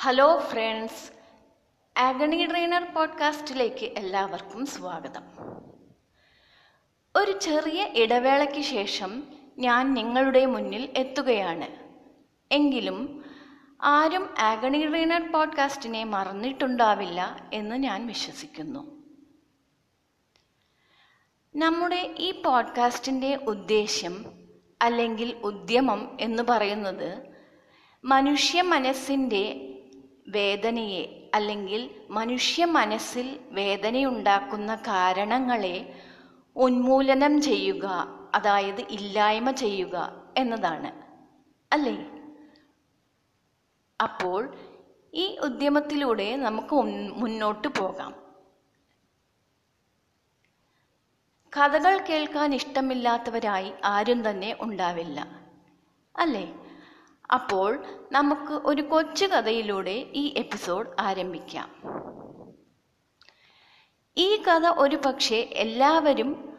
Hello friends agony trainer പോഡ്കാസ്റ്റിലേക്ക് എല്ലാവർക്കും സ്വാഗതം. ഒരു ചെറിയ ഇടവേളയ്ക്ക് ശേഷം ഞാൻ നിങ്ങളുടെ മുന്നിൽ എത്തുകയാണ്. എങ്കിലും ആരും ആഗണി ട്രെയിനർ പോഡ്കാസ്റ്റിനെ മറന്നിട്ടുണ്ടാവില്ല എന്ന് ഞാൻ വിശ്വസിക്കുന്നു. നമ്മുടെ ഈ പോഡ്കാസ്റ്റിന്റെ ഉദ്ദേശ്യം അല്ലെങ്കിൽ ഉദ്യമം എന്ന് പറയുന്നത് മനുഷ്യ മനസ്സിന്റെ വേദനയെ അല്ലെങ്കിൽ മനുഷ്യ മനസ്സിൽ വേദനയുണ്ടാക്കുന്ന കാരണങ്ങളെ ഉന്മൂലനം ചെയ്യുക അതായത് ഇല്ലായ്മ ചെയ്യുക എന്നതാണ്. അല്ലേ? അപ്പോൾ ഈ ഉദ്യമത്തിലൂടെ നമുക്ക് മുന്നോട്ട് പോകാം. കഥകൾ കേൾക്കാൻ ഇഷ്ടമില്ലാത്തവരായി ആരും തന്നെ ഉണ്ടാവില്ല. അല്ലേ? അപ്പോൾ നമുക്ക് ഒരു കൊച്ചു കഥയിലൂടെ ഈ എപ്പിസോഡ് ആരംഭിക്കാം. ഈ കഥ ഒരു പക്ഷേ എല്ലാവരും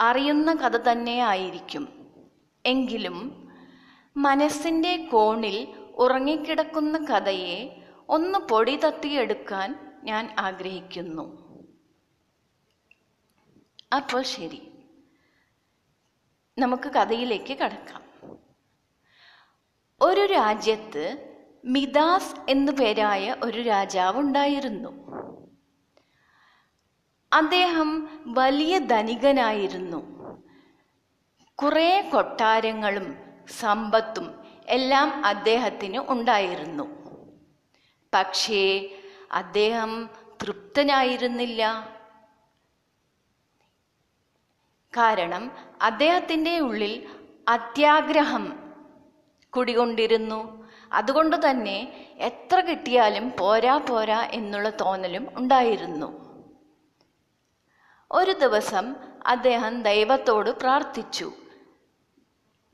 അറിയുന്ന കഥ തന്നെ ആയിരിക്കും. എങ്കിലും മനസ്സിന്റെ കോണിൽ ഉറങ്ങിക്കിടക്കുന്ന കഥയെ ഒന്ന് പൊടി തത്തിയെടുക്കാൻ ഞാൻ ആഗ്രഹിക്കുന്നു. അപ്പോൾ ശരി. നമുക്ക് കഥയിലേക്ക് കടക്കാം. ഒരു രാജ്യത്ത് മിദാസ് എന്നു പേരായ ഒരു രാജാവ് ഉണ്ടായിരുന്നു. അദ്ദേഹം വലിയ ധനികനായിരുന്നു. കുറെ കൊട്ടാരങ്ങളും സമ്പത്തും എല്ലാം അദ്ദേഹത്തിന് ഉണ്ടായിരുന്നു. പക്ഷേ അദ്ദേഹം തൃപ്തനായിരുന്നില്ല. കാരണം അദ്ദേഹത്തിന്റെ ഉള്ളിൽ അത്യാഗ്രഹം കുടികൊണ്ടിരുന്നു. അതുകൊണ്ട് തന്നെ എത്ര കിട്ടിയാലും പോരാ പോരാ എന്നുള്ള തോന്നലും ഉണ്ടായിരുന്നു. ഒരു ദിവസം അദ്ദേഹം ദൈവത്തോട് പ്രാർത്ഥിച്ചു.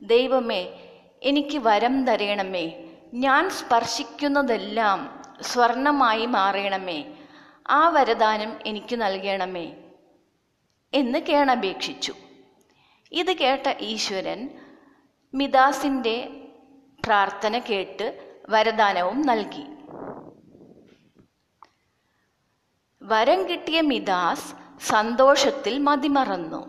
ദൈവമേ എനിക്ക് വരം തരയണമേ ഞാൻ സ്പർശിക്കുന്നതെല്ലാം സ്വർണമായി മാറണമേ. ആ വരദാനം എനിക്ക് നൽകണമേ എന്ന് കേണപേക്ഷിച്ചു. ഇത് കേട്ട ഈശ്വരൻ മിദാസിന്റെ പ്രാർത്ഥന കേട്ട് വരദാനവും നൽകി. വരം കിട്ടിയ മിദാസ് സന്തോഷത്തിൽ മതിമറന്നു.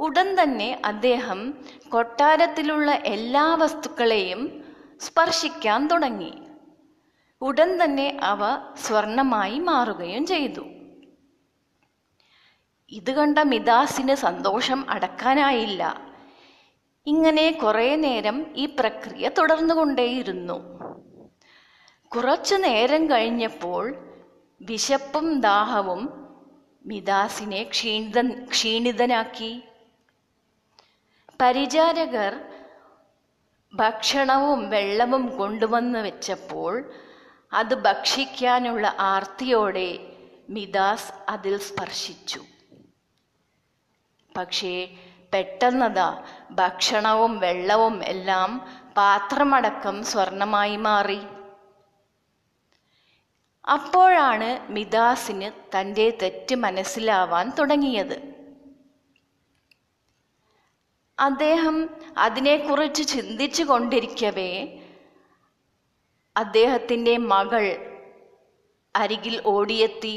ഉടൻ തന്നെ അദ്ദേഹം കൊട്ടാരത്തിലുള്ള എല്ലാ വസ്തുക്കളെയും സ്പർശിക്കാൻ തുടങ്ങി. ഉടൻ തന്നെ അവ സ്വർണമായി മാറുകയും ചെയ്തു. ഇത് കണ്ട മിദാസിന് സന്തോഷം അടക്കാനായില്ല. ഇങ്ങനെ കുറേ നേരം ഈ പ്രക്രിയ തുടർന്നുകൊണ്ടേയിരുന്നു. കുറച്ചു നേരം കഴിഞ്ഞപ്പോൾ വിശപ്പും ദാഹവും മിദാസിനെ ക്ഷീണിത ക്ഷീണിതനാക്കി. പരിചാരകർ ഭക്ഷണവും വെള്ളവും കൊണ്ടുവന്ന് വെച്ചപ്പോൾ അത് ഭക്ഷിക്കാനുള്ള ആർത്തിയോടെ മിദാസ് അതിൽ സ്പർശിച്ചു. പക്ഷേ പെട്ടെന്നതാ ഭക്ഷണവും വെള്ളവും എല്ലാം പാത്രമടക്കം സ്വർണമായി മാറി. അപ്പോഴാണ് മിദാസിന് തന്റെ തെറ്റ് മനസ്സിലാവാൻ തുടങ്ങിയത്. അദ്ദേഹം അതിനെക്കുറിച്ച് ചിന്തിച്ചു കൊണ്ടിരിക്കവേ അദ്ദേഹത്തിന്റെ മകൾ അരികിൽ ഓടിയെത്തി.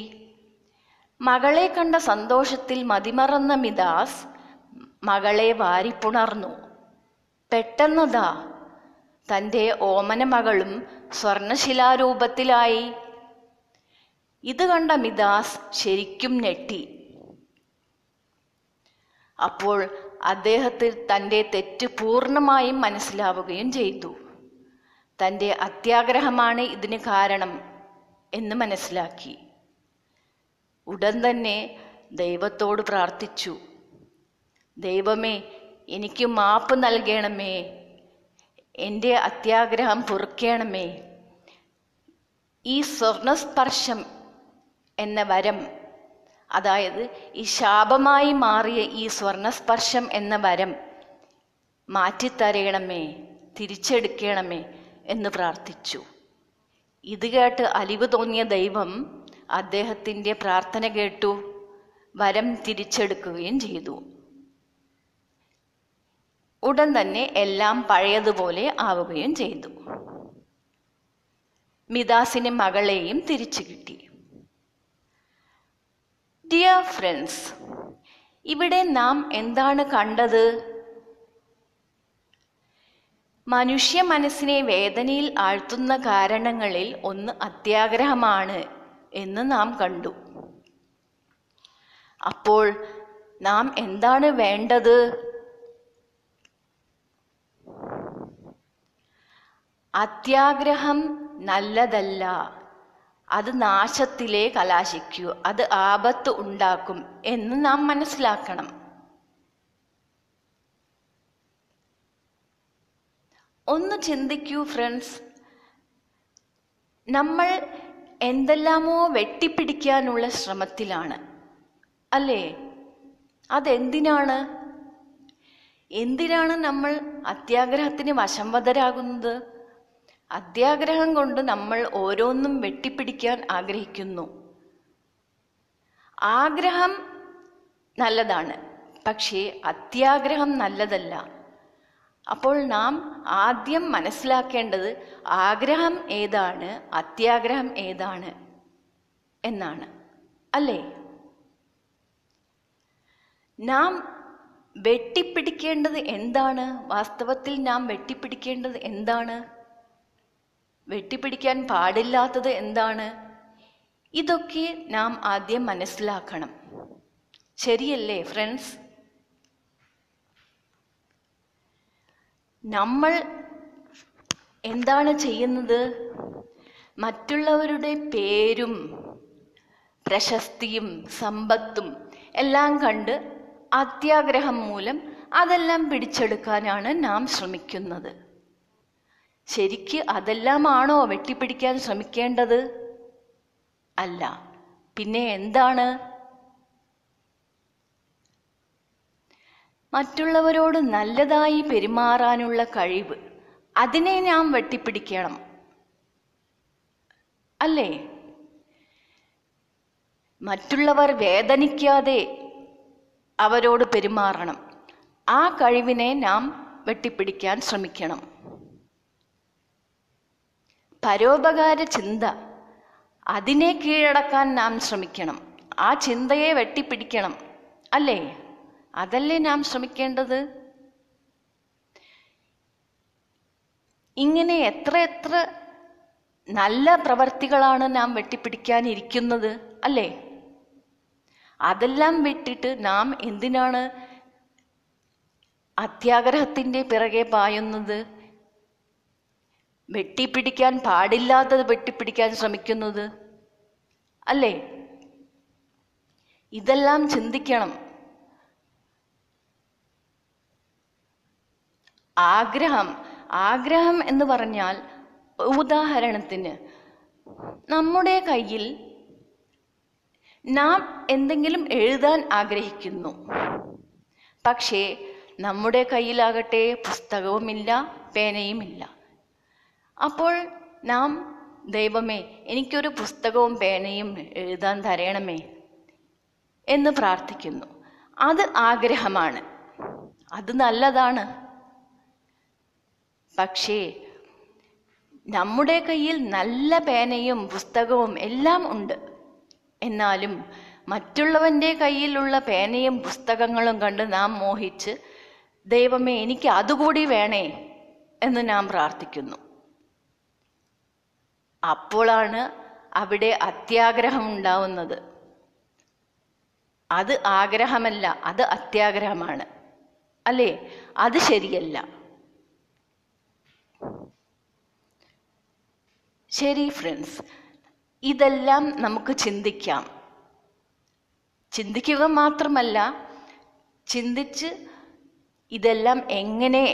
മകളെ കണ്ട സന്തോഷത്തിൽ മതിമറന്ന മിദാസ് മകളെ വാരിപ്പുണർന്നു. പെട്ടെന്നതാ തന്റെ ഓമന മകളും സ്വർണശിലാരൂപത്തിലായി. ഇത് കണ്ട മിദാസ് ശരിക്കും ഞെട്ടി. അപ്പോൾ അദ്ദേഹത്തിൽ തന്റെ തെറ്റ് പൂർണമായും മനസ്സിലാവുകയും ചെയ്തു. തന്റെ അത്യാഗ്രഹമാണ് ഇതിന് കാരണം എന്ന് മനസ്സിലാക്കി. ഉടൻ തന്നെ ദൈവത്തോട് പ്രാർത്ഥിച്ചു. ദൈവമേ എനിക്ക് മാപ്പ് നൽകണമേ. എന്റെ അത്യാഗ്രഹം പൊറുക്കണമേ. ഈ സ്വർണസ്പർശം എന്ന വരം അതായത് ഈ ശാപമായി മാറിയ ഈ സ്വർണസ്പർശം എന്ന വരം മാറ്റിത്തരയണമേ തിരിച്ചെടുക്കണമേ എന്ന് പ്രാർത്ഥിച്ചു. ഇത് കേട്ട് അലിവ് തോന്നിയ ദൈവം അദ്ദേഹത്തിന്റെ പ്രാർത്ഥന കേട്ടു വരം തിരിച്ചെടുക്കുകയും ചെയ്തു. ഉടൻ തന്നെ എല്ലാം പഴയതുപോലെ ആവുകയും ചെയ്തു. മിതാസിന് മകളെയും തിരിച്ചു കിട്ടി. ഡിയർ ഫ്രണ്ട്സ് ഇവിടെ നാം എന്താണ് കണ്ടത്? മനുഷ്യ മനസ്സിനെ വേദനയിൽ ആഴ്ത്തുന്ന കാരണങ്ങളിൽ ഒന്ന് അത്യാഗ്രഹമാണ് എന്ന് നാം കണ്ടു. അപ്പോൾ നാം എന്താണ് വേണ്ടത്? അത്യാഗ്രഹം നല്ലതല്ല. അത് നാശത്തിലേ കലാശിക്കൂ. അത് ആപത്ത് ഉണ്ടാക്കും എന്ന് നാം മനസ്സിലാക്കണം. ഒന്ന് ചിന്തിക്കൂ ഫ്രണ്ട്സ്. നമ്മൾ എന്തെല്ലാമോ വെട്ടിപ്പിടിക്കാനുള്ള ശ്രമത്തിലാണ്. അല്ലേ? അതെന്തിനാണ്? എന്തിനാണ് നമ്മൾ അത്യാഗ്രഹത്തിന് വശംവദരാകുന്നത് അത്യാഗ്രഹം കൊണ്ട് നമ്മൾ ഓരോന്നും വെട്ടിപ്പിടിക്കാൻ ആഗ്രഹിക്കുന്നു. ആഗ്രഹം നല്ലതാണ് പക്ഷേ അത്യാഗ്രഹം നല്ലതല്ല. അപ്പോൾ നാം ആദ്യം മനസ്സിലാക്കേണ്ടത് ആഗ്രഹം ഏതാണ് അത്യാഗ്രഹം ഏതാണ് എന്നാണ്. അല്ലേ? നാം വെട്ടിപ്പിടിക്കേണ്ടത് എന്താണ്? വാസ്തവത്തിൽ നാം വെട്ടിപ്പിടിക്കേണ്ടത് എന്താണ്? വെട്ടിപ്പിടിക്കാൻ പാടില്ലാത്തത് എന്താണ്? ഇതൊക്കെ നാം ആദ്യം മനസ്സിലാക്കണം. ശരിയല്ലേ ഫ്രണ്ട്സ് നമ്മൾ എന്താണ് ചെയ്യുന്നത്? മറ്റുള്ളവരുടെ പേരും പ്രശസ്തിയും സമ്പത്തും എല്ലാം കണ്ട് അത്യാഗ്രഹം മൂലം അതെല്ലാം പിടിച്ചെടുക്കാനാണ് നാം ശ്രമിക്കുന്നത്. ശരിക്ക് അതെല്ലാമാണോ വെട്ടിപ്പിടിക്കാൻ ശ്രമിക്കേണ്ടത്? അല്ല. പിന്നെ എന്താണ്? മറ്റുള്ളവരോട് നല്ലതായി പെരുമാറാനുള്ള കഴിവ് അതിനെ നാം വെട്ടിപ്പിടിക്കണം. അല്ലേ? മറ്റുള്ളവർ വേദനിക്കാതെ അവരോട് പെരുമാറണം. ആ കഴിവിനെ നാം വെട്ടിപ്പിടിക്കാൻ ശ്രമിക്കണം. പരോപകാര ചിന്ത. അതിനെ കീഴടക്കാൻ നാം ശ്രമിക്കണം. ആ ചിന്തയെ വെട്ടിപ്പിടിക്കണം. അല്ലേ? അതല്ലേ നാം ശ്രമിക്കേണ്ടത്? ഇങ്ങനെ എത്ര എത്ര നല്ല പ്രവർത്തികളാണ് നാം വെട്ടിപ്പിടിക്കാനിരിക്കുന്നത്? അല്ലേ? അതെല്ലാം വിട്ടിട്ട് നാം എന്തിനാണ് അത്യാഗ്രഹത്തിന്റെ പിറകെ പായുന്നത്? വെട്ടിപ്പിടിക്കാൻ പാടില്ലാത്തത് വെട്ടിപ്പിടിക്കാൻ ശ്രമിക്കുന്നത്? അല്ലേ? ഇതെല്ലാം ചിന്തിക്കണം. ആഗ്രഹം ആഗ്രഹം എന്ന് പറഞ്ഞാൽ ഉദാഹരണത്തിന് നമ്മുടെ കയ്യിൽ നാം എന്തെങ്കിലും എഴുതാൻ ആഗ്രഹിക്കുന്നു. പക്ഷേ നമ്മുടെ കയ്യിലാകട്ടെ പുസ്തകവുമില്ല പേനയുമില്ല. അപ്പോൾ നാം ദൈവമേ എനിക്കൊരു പുസ്തകവും പേനയും എഴുതാൻ തരയണമേ എന്ന് പ്രാർത്ഥിക്കുന്നു. അത് ആഗ്രഹമാണ്. അത് നല്ലതാണ്. പക്ഷേ നമ്മുടെ കയ്യിൽ നല്ല പേനയും പുസ്തകവും എല്ലാം ഉണ്ട്. എന്നാലും മറ്റുള്ളവന്റെ കയ്യിലുള്ള പേനയും പുസ്തകങ്ങളും കണ്ട് നാം മോഹിച്ച് ദൈവമേ എനിക്ക് അതുകൂടി വേണേ എന്ന് നാം പ്രാർത്ഥിക്കുന്നു. അപ്പോഴാണ് അവിടെ അത്യാഗ്രഹം ഉണ്ടാവുന്നത്. അത് ആഗ്രഹമല്ല അത് അത്യാഗ്രഹമാണ്. അല്ലേ? അത് ശരിയല്ല. ശരി ഫ്രണ്ട്സ് ഇതെല്ലാം നമുക്ക് ചിന്തിക്കാം. ചിന്തിക്കുക മാത്രമല്ല ചിന്തിച്ച് ഇതെല്ലാം എങ്ങനെ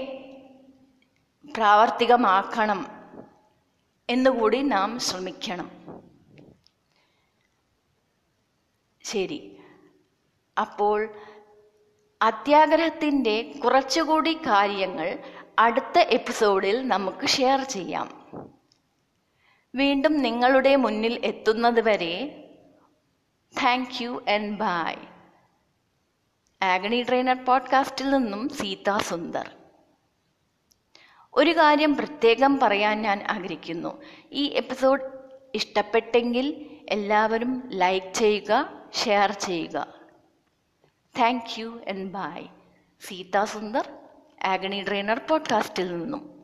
പ്രാവർത്തികമാക്കണം എന്നുകൂടി നാം ശ്രമിക്കണം. ശരി. അപ്പോൾ അത്യാഗ്രഹത്തിന്റെ കുറച്ചുകൂടി കാര്യങ്ങൾ അടുത്ത എപ്പിസോഡിൽ നമുക്ക് ഷെയർ ചെയ്യാം. വീണ്ടും നിങ്ങളുടെ മുന്നിൽ എത്തുന്നത് വരെ താങ്ക് യു ആൻഡ് ബായ് ആഗണി ട്രെയിനർ പോഡ്കാസ്റ്റിൽ നിന്നും സീതാ സുന്ദർ ഒരു കാര്യം പ്രത്യേകം പറയാൻ ഞാൻ ആഗ്രഹിക്കുന്നു. ഈ എപ്പിസോഡ് ഇഷ്ടപ്പെട്ടെങ്കിൽ എല്ലാവരും ലൈക്ക് ചെയ്യുക ഷെയർ ചെയ്യുക. Thank you and bye. Seetha Sundar agony trainer പോഡ്കാസ്റ്റിൽ നിന്നും.